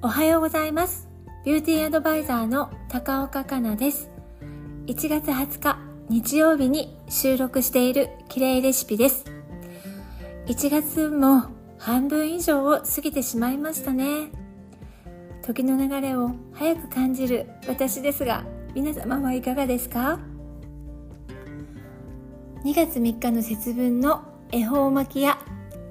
おはようございます。ビューティーアドバイザーの高岡香奈です。1月20日日曜日に収録している綺麗レシピです。1月も半分以上を過ぎてしまいましたね。時の流れを早く感じる私ですが、皆様はいかがですか ?2 月3日の節分の恵方巻きや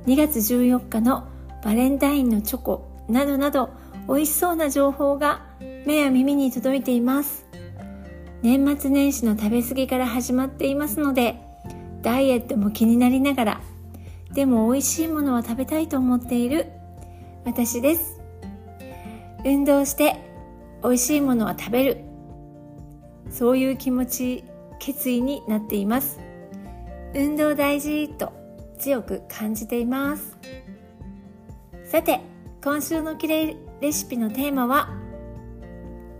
2月14日のバレンタインのチョコなどなど美味しそうな情報が目や耳に届いています。年末年始の食べ過ぎから始まっていますのでダイエットも気になりながらでも美味しいものは食べたいと思っている私です。運動して美味しいものは食べる。そういう気持ち決意になっています。運動大事と強く感じています。さて今週のきれいレシピのテーマは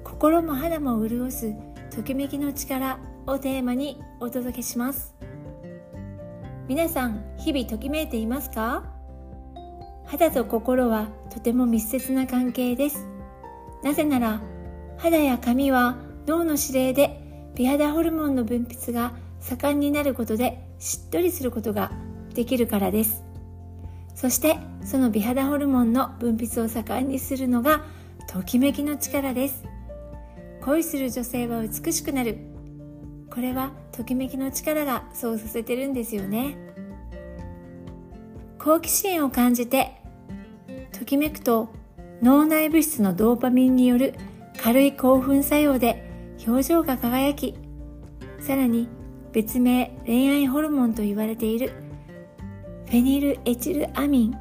心も肌も潤すときめきの力をテーマにお届けします。皆さん日々ときめいていますか？肌と心はとても密接な関係です。なぜなら肌や髪は脳の指令で美肌ホルモンの分泌が盛んになることでしっとりすることができるからです。そしてその美肌ホルモンの分泌を盛んにするのがときめきの力です。恋する女性は美しくなる。これはときめきの力がそうさせてるんですよね。好奇心を感じてときめくと脳内物質のドーパミンによる軽い興奮作用で表情が輝きさらに別名恋愛ホルモンと言われているフェニルエチルアミン。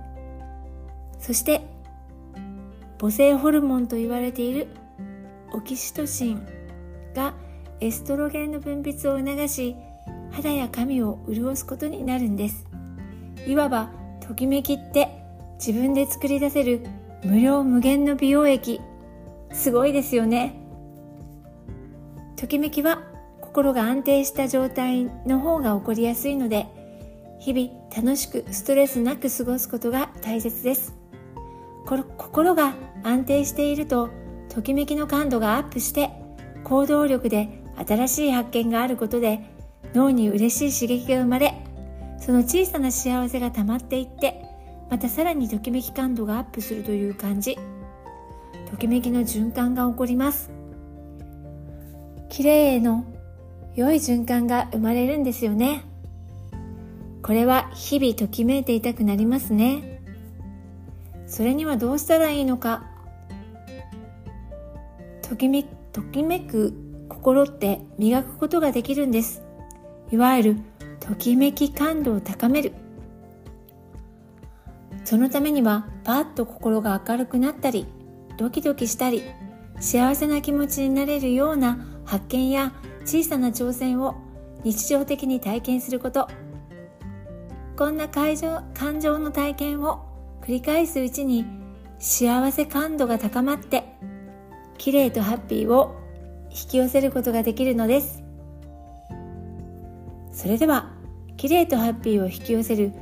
そして母性ホルモンと言われているオキシトシンがエストロゲンの分泌を促し肌や髪を潤すことになるんです。いわばときめきって自分で作り出せる無料無限の美容液。すごいですよね。ときめきは心が安定した状態の方が起こりやすいので日々楽しくストレスなく過ごすことが大切です。心が安定しているとときめきの感度がアップして行動力で新しい発見があることで脳に嬉しい刺激が生まれその小さな幸せが溜まっていってまたさらにときめき感度がアップするという感じ。ときめきの循環が起こります。綺麗の良い循環が生まれるんですよね。これは日々ときめいていたくなりますね。それにはどうしたらいいのか。ときめときめく心って磨くことができるんです。いわゆるときめき感度を高める。そのためにはパッと心が明るくなったりドキドキしたり幸せな気持ちになれるような発見や小さな挑戦を日常的に体験すること。こんな感情感情の体験を繰り返すうちに幸せ感度が高まって綺麗とハッピーを引き寄せることができるのです。それでは綺麗とハッピーを引き寄せる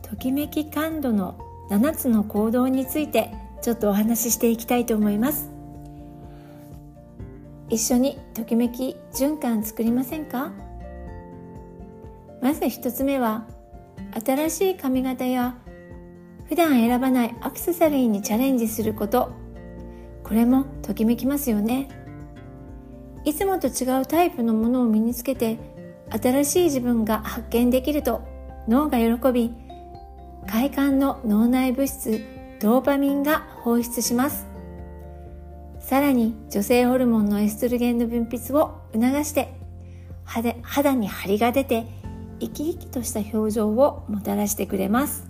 ときめき感度の7つの行動についてちょっとお話ししていきたいと思います。一緒にときめき循環作りませんか？まず一つ目は新しい髪型や普段選ばないアクセサリーにチャレンジすること。これもときめきますよね。いつもと違うタイプのものを身につけて新しい自分が発見できると脳が喜び快感の脳内物質ドーパミンが放出します。さらに女性ホルモンのエストロゲンの分泌を促して肌に張りが出て生き生きとした表情をもたらしてくれます。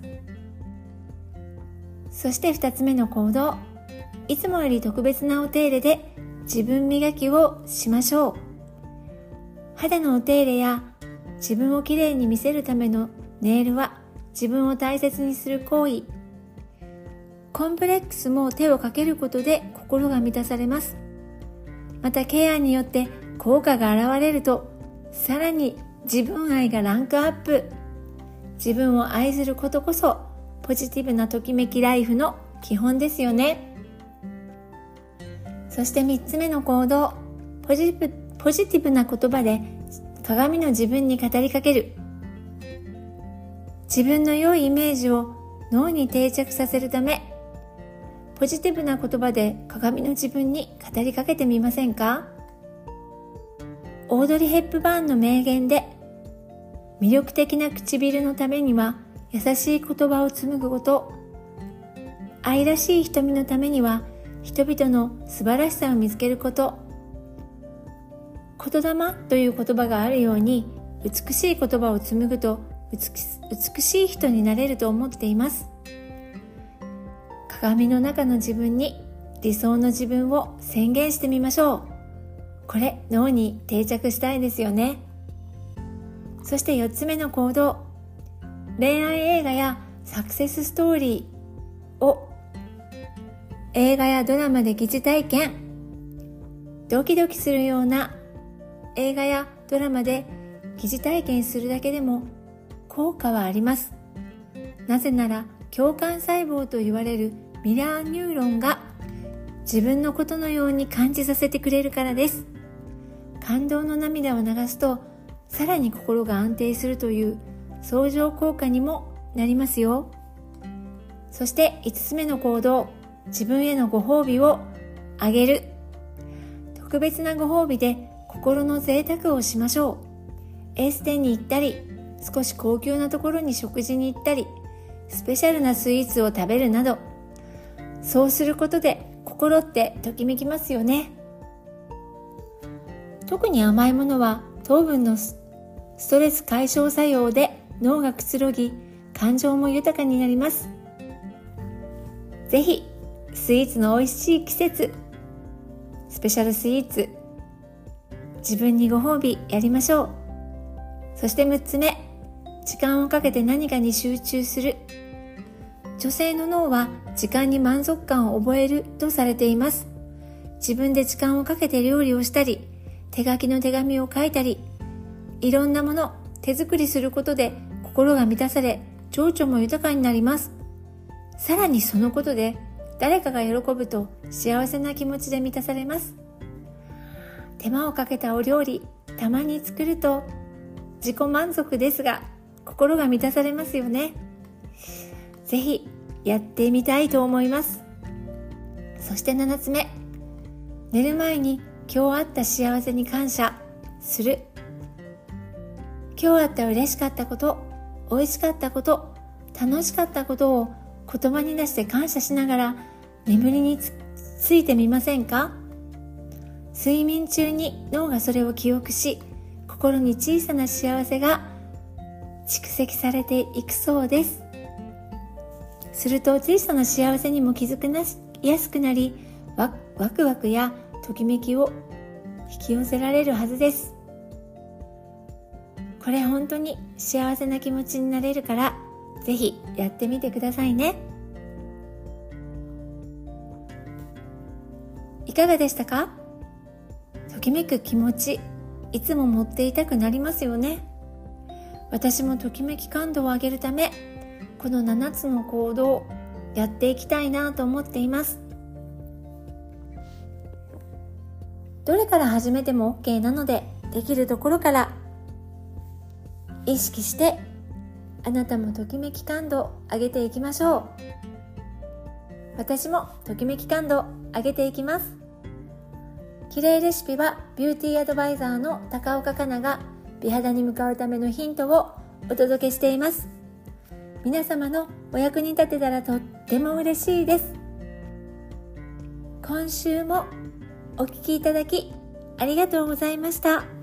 そして2つ目の行動。いつもより特別なお手入れで自分磨きをしましょう。肌のお手入れや自分をきれいに見せるためのネイルは自分を大切にする行為。コンプレックスも手をかけることで心が満たされます。またケアによって効果が現れるとさらに自分愛がランクアップ。自分を愛することこそポジティブなときめきライフの基本ですよね。そして3つ目の行動。ポジティブポジティブな言葉で鏡の自分に語りかける。自分の良いイメージを脳に定着させるため。ポジティブな言葉で鏡の自分に語りかけてみませんか？オードリー・ヘップバーンの名言で魅力的な唇のためには優しい言葉を紡ぐこと。愛らしい瞳のためには人々の素晴らしさを見つけること。言霊という言葉があるように美しい言葉を紡ぐと美しい人になれると思っています。鏡の中の自分に理想の自分を宣言してみましょう。これ脳に定着したいですよね。そして4つ目の行動。恋愛映画やサクセスストーリーを映画やドラマで疑似体験。ドキドキするような映画やドラマで疑似体験するだけでも効果はあります。なぜなら共感細胞と言われるミラーニューロンが自分のことのように感じさせてくれるからです。感動の涙を流すとさらに心が安定するという相乗効果にもなりますよ。そして5つ目の行動自分へのご褒美をあげる。特別なご褒美で心の贅沢をしましょう。エース店に行ったり少し高級なところに食事に行ったりスペシャルなスイーツを食べるなどそうすることで心ってときめきますよね。特に甘いものは糖分のストレス解消作用で脳がくつろぎ感情も豊かになります。ぜひスイーツの美味しい季節スペシャルスイーツ自分にご褒美やりましょう。そして6つ目時間をかけて何かに集中する。女性の脳は時間に満足感を覚えるとされています。自分で時間をかけて料理をしたり手書きの手紙を書いたりいろんなもの手作りすることで心が満たされ情緒も豊かになります。さらにそのことで誰かが喜ぶと幸せな気持ちで満たされます。手間をかけたお料理たまに作ると自己満足ですが心が満たされますよね。ぜひやってみたいと思います。そして7つ目。寝る前に今日あった幸せに感謝する。今日あった嬉しかったこと美味しかったこと楽しかったことを言葉に出して感謝しながら眠りについてみませんか？睡眠中に脳がそれを記憶し心に小さな幸せが蓄積されていくそうです。すると小さな幸せにも気づくなしやすくなりワクワクやときめきを引き寄せられるはずです。これ本当に幸せな気持ちになれるからぜひやってみてくださいね。いかがでしたか？ときめく気持ちいつも持っていたくなりますよね。私もときめき感度を上げるためこの7つの行動やっていきたいなと思っています。どれから始めても OK なのでできるところから意識してあなたもときめき感度を上げていきましょう。私もときめき感度上げていきます。綺麗レシピはビューティーアドバイザーの高岡香菜が美肌に向かうためのヒントをお届けしています。皆様のお役に立てたらとっても嬉しいです。今週もお聴きいただきありがとうございました。